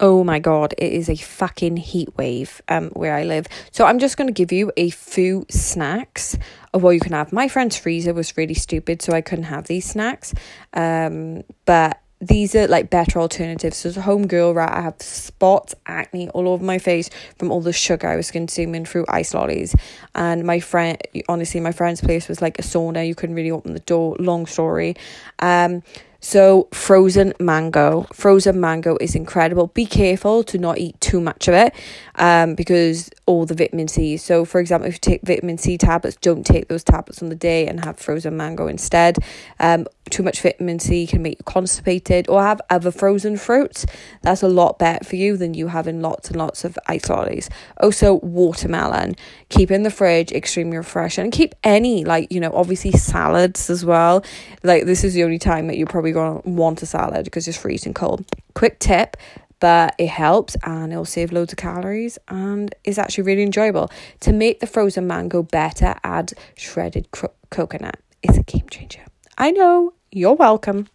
Oh my god, it is a fucking heat wave um where I live. So I'm just going to give you a few snacks of what you can have. My friend's freezer was really stupid, so I couldn't have these snacks. Um but these are like better alternatives. So as a homegirl, right, I have spots, acne all over my face from all the sugar I was consuming through ice lollies. And my friend, honestly, my friend's place was like a sauna. You couldn't really open the door. Long story. Um, so, frozen mango. Frozen mango is incredible. Be careful to not eat too much of it um, because all the vitamin C. So, for example, if you take vitamin C tablets, don't take those tablets on the day and have frozen mango instead. Um, too much vitamin C can make you constipated or have other frozen fruits. That's a lot better for you than you having lots and lots of ice lollies. Also, watermelon. Keep in the fridge, extremely refreshing. And keep any, like, you know, obviously salads as well. Like, this is the only time that you're probably going to want a salad because it's freezing cold. Quick tip but it helps and it'll save loads of calories and is actually really enjoyable. To make the frozen mango better, add shredded cro- coconut. It's a game changer. I know, you're welcome.